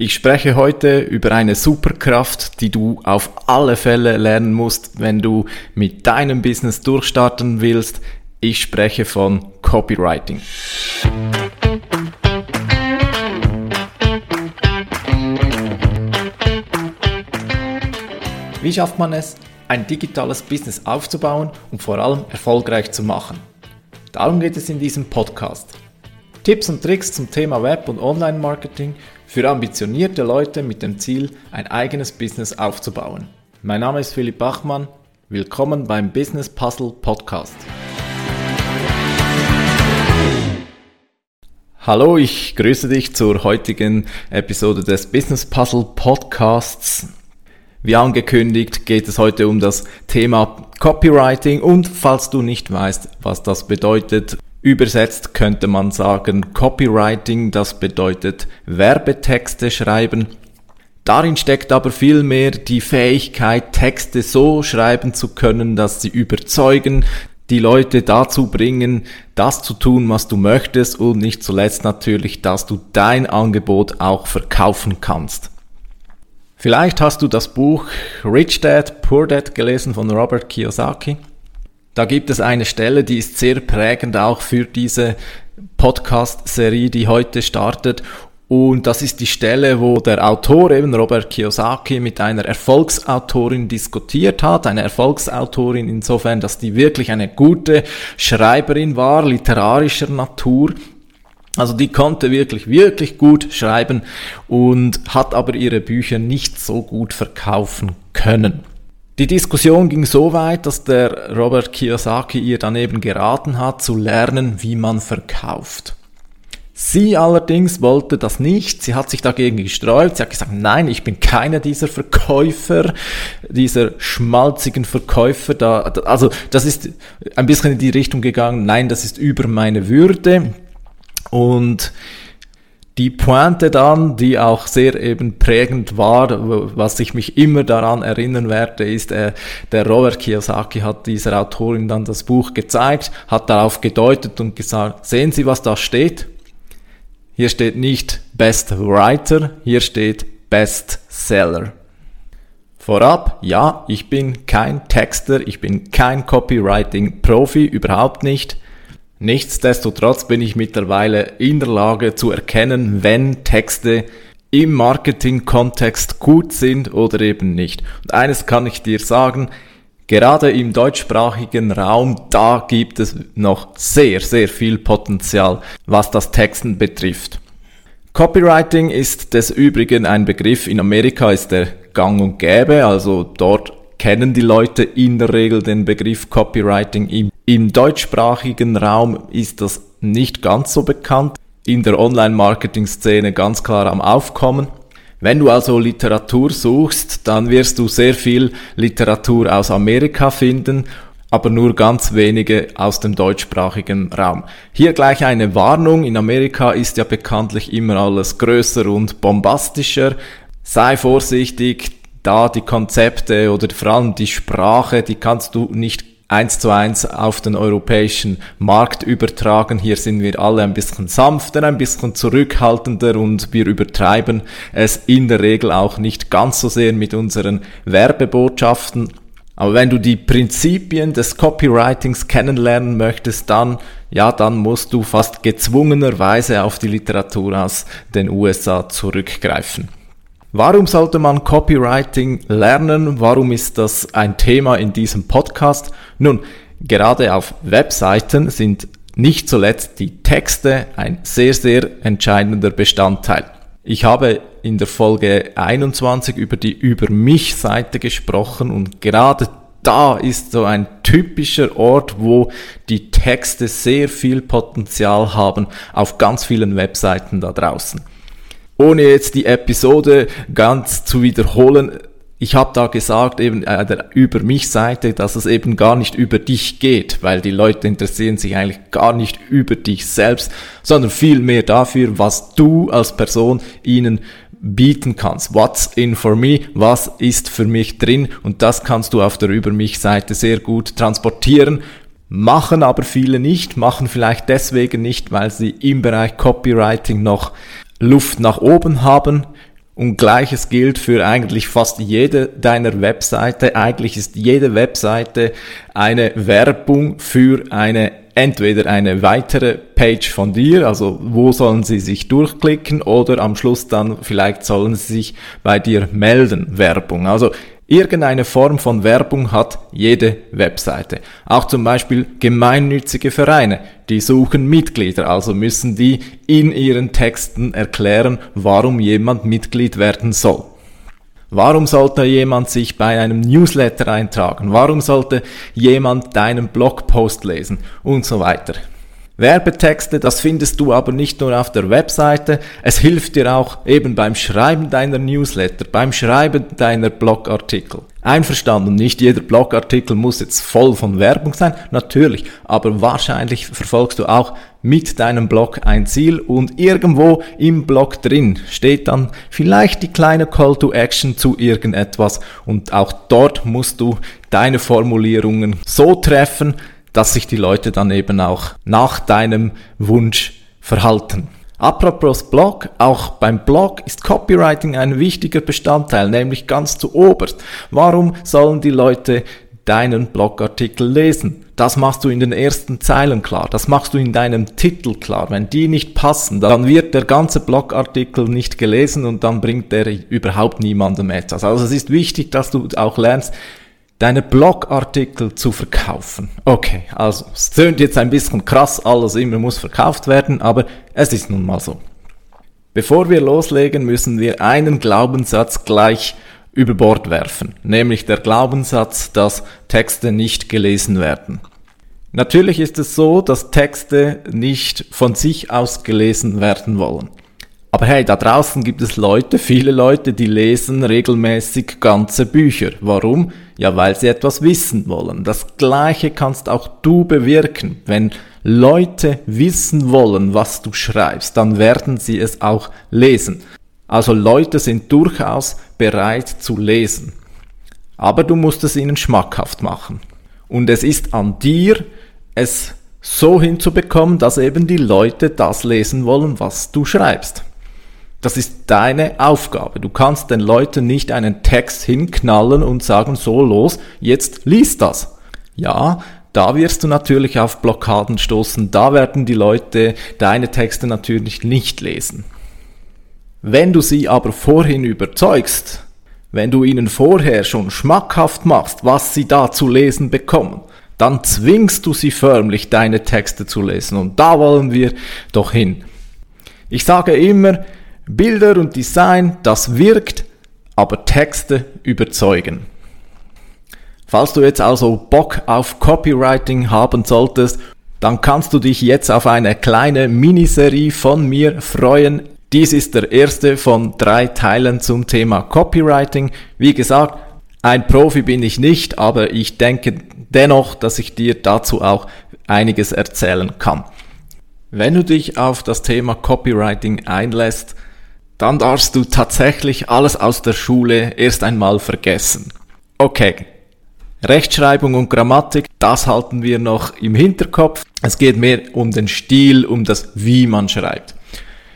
Ich spreche heute über eine Superkraft, die du auf alle Fälle lernen musst, wenn du mit deinem Business durchstarten willst. Ich spreche von Copywriting. Wie schafft man es, ein digitales Business aufzubauen und vor allem erfolgreich zu machen? Darum geht es in diesem Podcast. Tipps und Tricks zum Thema Web- und Online-Marketing für ambitionierte Leute mit dem Ziel, ein eigenes Business aufzubauen. Mein Name ist Philipp Bachmann. Willkommen beim Business Puzzle Podcast. Hallo, ich grüße dich zur heutigen Episode des Business Puzzle Podcasts. Wie angekündigt geht es heute um das Thema Copywriting und falls du nicht weißt, was das bedeutet, Übersetzt könnte man sagen Copywriting, das bedeutet Werbetexte schreiben. Darin steckt aber vielmehr die Fähigkeit, Texte so schreiben zu können, dass sie überzeugen, die Leute dazu bringen, das zu tun, was du möchtest und nicht zuletzt natürlich, dass du dein Angebot auch verkaufen kannst. Vielleicht hast du das Buch Rich Dad, Poor Dad gelesen von Robert Kiyosaki. Da gibt es eine Stelle, die ist sehr prägend auch für diese Podcast-Serie, die heute startet. Und das ist die Stelle, wo der Autor, eben Robert Kiyosaki, mit einer Erfolgsautorin diskutiert hat. Eine Erfolgsautorin insofern, dass die wirklich eine gute Schreiberin war, literarischer Natur. Also die konnte wirklich, wirklich gut schreiben und hat aber ihre Bücher nicht so gut verkaufen können. Die Diskussion ging so weit, dass der Robert Kiyosaki ihr dann eben geraten hat, zu lernen, wie man verkauft. Sie allerdings wollte das nicht. Sie hat sich dagegen gesträubt. Sie hat gesagt, nein, ich bin keiner dieser Verkäufer, dieser schmalzigen Verkäufer. Da, also das ist ein bisschen in die Richtung gegangen, nein, das ist über meine Würde. Und die Pointe dann, die auch sehr eben prägend war, was ich mich immer daran erinnern werde, ist, äh, der Robert Kiyosaki hat dieser Autorin dann das Buch gezeigt, hat darauf gedeutet und gesagt, sehen Sie, was da steht? Hier steht nicht Best Writer, hier steht Best Seller. Vorab, ja, ich bin kein Texter, ich bin kein Copywriting-Profi, überhaupt nicht. Nichtsdestotrotz bin ich mittlerweile in der Lage zu erkennen, wenn Texte im Marketing-Kontext gut sind oder eben nicht. Und eines kann ich dir sagen, gerade im deutschsprachigen Raum, da gibt es noch sehr, sehr viel Potenzial, was das Texten betrifft. Copywriting ist des Übrigen ein Begriff, in Amerika ist der gang und gäbe, also dort kennen die Leute in der Regel den Begriff Copywriting. Im, Im deutschsprachigen Raum ist das nicht ganz so bekannt. In der Online-Marketing-Szene ganz klar am Aufkommen. Wenn du also Literatur suchst, dann wirst du sehr viel Literatur aus Amerika finden, aber nur ganz wenige aus dem deutschsprachigen Raum. Hier gleich eine Warnung. In Amerika ist ja bekanntlich immer alles größer und bombastischer. Sei vorsichtig, da die Konzepte oder vor allem die Sprache, die kannst du nicht eins zu eins auf den europäischen Markt übertragen. Hier sind wir alle ein bisschen sanfter, ein bisschen zurückhaltender und wir übertreiben es in der Regel auch nicht ganz so sehr mit unseren Werbebotschaften. Aber wenn du die Prinzipien des Copywritings kennenlernen möchtest, dann, ja, dann musst du fast gezwungenerweise auf die Literatur aus den USA zurückgreifen. Warum sollte man Copywriting lernen? Warum ist das ein Thema in diesem Podcast? Nun, gerade auf Webseiten sind nicht zuletzt die Texte ein sehr, sehr entscheidender Bestandteil. Ich habe in der Folge 21 über die Über mich Seite gesprochen und gerade da ist so ein typischer Ort, wo die Texte sehr viel Potenzial haben auf ganz vielen Webseiten da draußen ohne jetzt die Episode ganz zu wiederholen, ich habe da gesagt, eben äh, der über mich Seite, dass es eben gar nicht über dich geht, weil die Leute interessieren sich eigentlich gar nicht über dich selbst, sondern vielmehr dafür, was du als Person ihnen bieten kannst. What's in for me? Was ist für mich drin? Und das kannst du auf der über mich Seite sehr gut transportieren. Machen aber viele nicht, machen vielleicht deswegen nicht, weil sie im Bereich Copywriting noch Luft nach oben haben Und gleiches gilt für eigentlich fast jede deiner Webseite. Eigentlich ist jede Webseite eine Werbung für eine entweder eine weitere Page von dir, also wo sollen sie sich durchklicken oder am Schluss dann vielleicht sollen sie sich bei dir melden, Werbung. Also Irgendeine Form von Werbung hat jede Webseite. Auch zum Beispiel gemeinnützige Vereine, die suchen Mitglieder, also müssen die in ihren Texten erklären, warum jemand Mitglied werden soll. Warum sollte jemand sich bei einem Newsletter eintragen? Warum sollte jemand deinen Blogpost lesen? Und so weiter. Werbetexte, das findest du aber nicht nur auf der Webseite, es hilft dir auch eben beim Schreiben deiner Newsletter, beim Schreiben deiner Blogartikel. Einverstanden, nicht jeder Blogartikel muss jetzt voll von Werbung sein, natürlich, aber wahrscheinlich verfolgst du auch mit deinem Blog ein Ziel und irgendwo im Blog drin steht dann vielleicht die kleine Call to Action zu irgendetwas und auch dort musst du deine Formulierungen so treffen, dass sich die Leute dann eben auch nach deinem Wunsch verhalten. Apropos Blog, auch beim Blog ist Copywriting ein wichtiger Bestandteil, nämlich ganz zu oberst. Warum sollen die Leute deinen Blogartikel lesen? Das machst du in den ersten Zeilen klar, das machst du in deinem Titel klar. Wenn die nicht passen, dann wird der ganze Blogartikel nicht gelesen und dann bringt der überhaupt niemandem etwas. Also es ist wichtig, dass du auch lernst, deine Blogartikel zu verkaufen. Okay, also es tönt jetzt ein bisschen krass, alles immer muss verkauft werden, aber es ist nun mal so. Bevor wir loslegen, müssen wir einen Glaubenssatz gleich über Bord werfen, nämlich der Glaubenssatz, dass Texte nicht gelesen werden. Natürlich ist es so, dass Texte nicht von sich aus gelesen werden wollen. Aber hey, da draußen gibt es Leute, viele Leute, die lesen regelmäßig ganze Bücher. Warum? Ja, weil sie etwas wissen wollen. Das Gleiche kannst auch du bewirken. Wenn Leute wissen wollen, was du schreibst, dann werden sie es auch lesen. Also Leute sind durchaus bereit zu lesen. Aber du musst es ihnen schmackhaft machen. Und es ist an dir, es so hinzubekommen, dass eben die Leute das lesen wollen, was du schreibst. Das ist deine Aufgabe. Du kannst den Leuten nicht einen Text hinknallen und sagen, so los, jetzt lies das. Ja, da wirst du natürlich auf Blockaden stoßen. Da werden die Leute deine Texte natürlich nicht lesen. Wenn du sie aber vorhin überzeugst, wenn du ihnen vorher schon schmackhaft machst, was sie da zu lesen bekommen, dann zwingst du sie förmlich, deine Texte zu lesen. Und da wollen wir doch hin. Ich sage immer, Bilder und Design, das wirkt, aber Texte überzeugen. Falls du jetzt also Bock auf Copywriting haben solltest, dann kannst du dich jetzt auf eine kleine Miniserie von mir freuen. Dies ist der erste von drei Teilen zum Thema Copywriting. Wie gesagt, ein Profi bin ich nicht, aber ich denke dennoch, dass ich dir dazu auch einiges erzählen kann. Wenn du dich auf das Thema Copywriting einlässt, dann darfst du tatsächlich alles aus der Schule erst einmal vergessen. Okay. Rechtschreibung und Grammatik, das halten wir noch im Hinterkopf. Es geht mehr um den Stil, um das, wie man schreibt.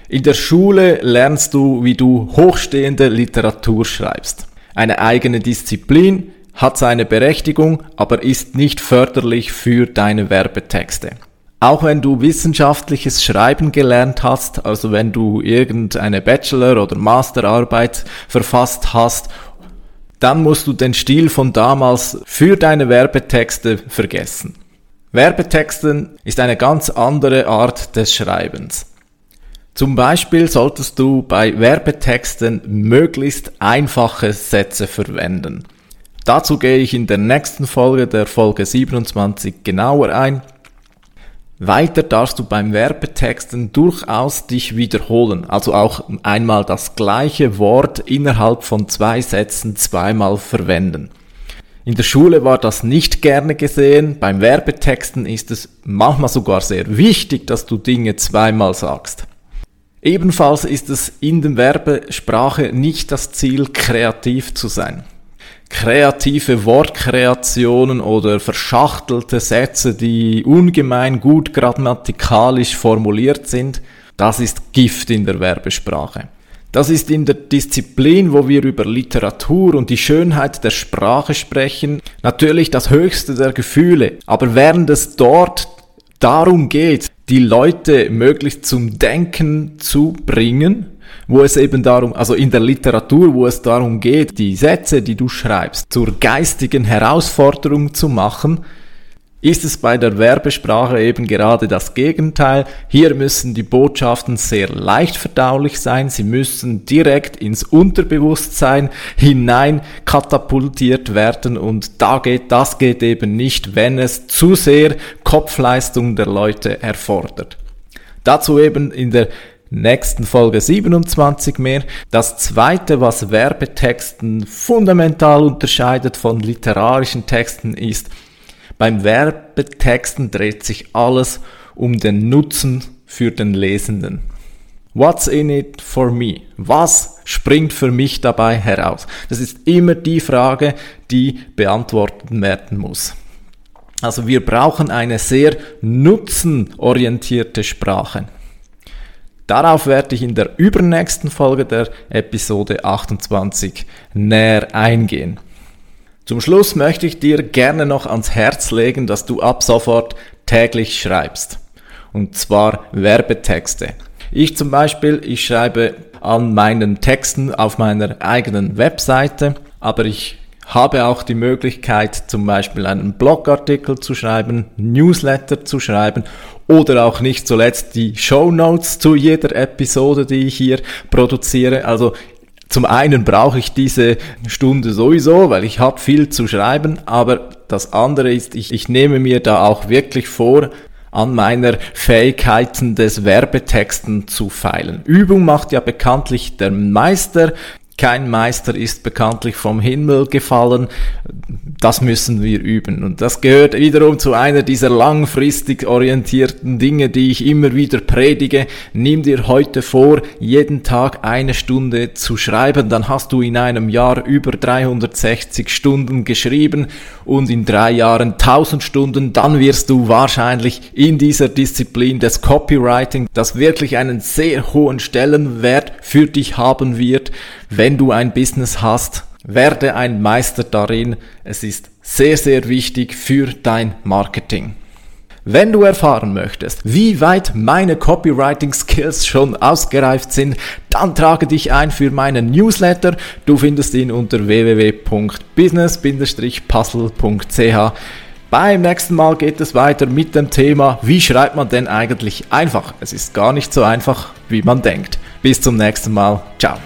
In der Schule lernst du, wie du hochstehende Literatur schreibst. Eine eigene Disziplin hat seine Berechtigung, aber ist nicht förderlich für deine Werbetexte. Auch wenn du wissenschaftliches Schreiben gelernt hast, also wenn du irgendeine Bachelor- oder Masterarbeit verfasst hast, dann musst du den Stil von damals für deine Werbetexte vergessen. Werbetexten ist eine ganz andere Art des Schreibens. Zum Beispiel solltest du bei Werbetexten möglichst einfache Sätze verwenden. Dazu gehe ich in der nächsten Folge, der Folge 27, genauer ein. Weiter darfst du beim Werbetexten durchaus dich wiederholen, also auch einmal das gleiche Wort innerhalb von zwei Sätzen zweimal verwenden. In der Schule war das nicht gerne gesehen, beim Werbetexten ist es manchmal sogar sehr wichtig, dass du Dinge zweimal sagst. Ebenfalls ist es in der Werbesprache nicht das Ziel, kreativ zu sein kreative Wortkreationen oder verschachtelte Sätze, die ungemein gut grammatikalisch formuliert sind, das ist Gift in der Werbesprache. Das ist in der Disziplin, wo wir über Literatur und die Schönheit der Sprache sprechen, natürlich das höchste der Gefühle. Aber während es dort darum geht, die Leute möglichst zum Denken zu bringen, wo es eben darum, also in der Literatur, wo es darum geht, die Sätze, die du schreibst, zur geistigen Herausforderung zu machen, ist es bei der Werbesprache eben gerade das Gegenteil. Hier müssen die Botschaften sehr leicht verdaulich sein, sie müssen direkt ins Unterbewusstsein hinein katapultiert werden und da geht, das geht eben nicht, wenn es zu sehr Kopfleistung der Leute erfordert. Dazu eben in der nächsten Folge 27 mehr. Das zweite, was Werbetexten fundamental unterscheidet von literarischen Texten ist, beim Werbetexten dreht sich alles um den Nutzen für den Lesenden. What's in it for me? Was springt für mich dabei heraus? Das ist immer die Frage, die beantwortet werden muss. Also wir brauchen eine sehr nutzenorientierte Sprache. Darauf werde ich in der übernächsten Folge der Episode 28 näher eingehen. Zum Schluss möchte ich dir gerne noch ans Herz legen, dass du ab sofort täglich schreibst. Und zwar Werbetexte. Ich zum Beispiel, ich schreibe an meinen Texten auf meiner eigenen Webseite, aber ich habe auch die Möglichkeit, zum Beispiel einen Blogartikel zu schreiben, Newsletter zu schreiben oder auch nicht zuletzt die Show Notes zu jeder Episode, die ich hier produziere. Also zum einen brauche ich diese Stunde sowieso, weil ich habe viel zu schreiben, aber das andere ist, ich, ich nehme mir da auch wirklich vor, an meiner Fähigkeiten des Werbetexten zu feilen. Übung macht ja bekanntlich der Meister. Kein Meister ist bekanntlich vom Himmel gefallen. Das müssen wir üben. Und das gehört wiederum zu einer dieser langfristig orientierten Dinge, die ich immer wieder predige. Nimm dir heute vor, jeden Tag eine Stunde zu schreiben. Dann hast du in einem Jahr über 360 Stunden geschrieben und in drei Jahren 1000 Stunden. Dann wirst du wahrscheinlich in dieser Disziplin des Copywriting, das wirklich einen sehr hohen Stellenwert für dich haben wird, wenn du ein Business hast, werde ein Meister darin. Es ist sehr, sehr wichtig für dein Marketing. Wenn du erfahren möchtest, wie weit meine Copywriting Skills schon ausgereift sind, dann trage dich ein für meinen Newsletter. Du findest ihn unter www.business-puzzle.ch. Beim nächsten Mal geht es weiter mit dem Thema, wie schreibt man denn eigentlich einfach? Es ist gar nicht so einfach, wie man denkt. Bis zum nächsten Mal. Ciao.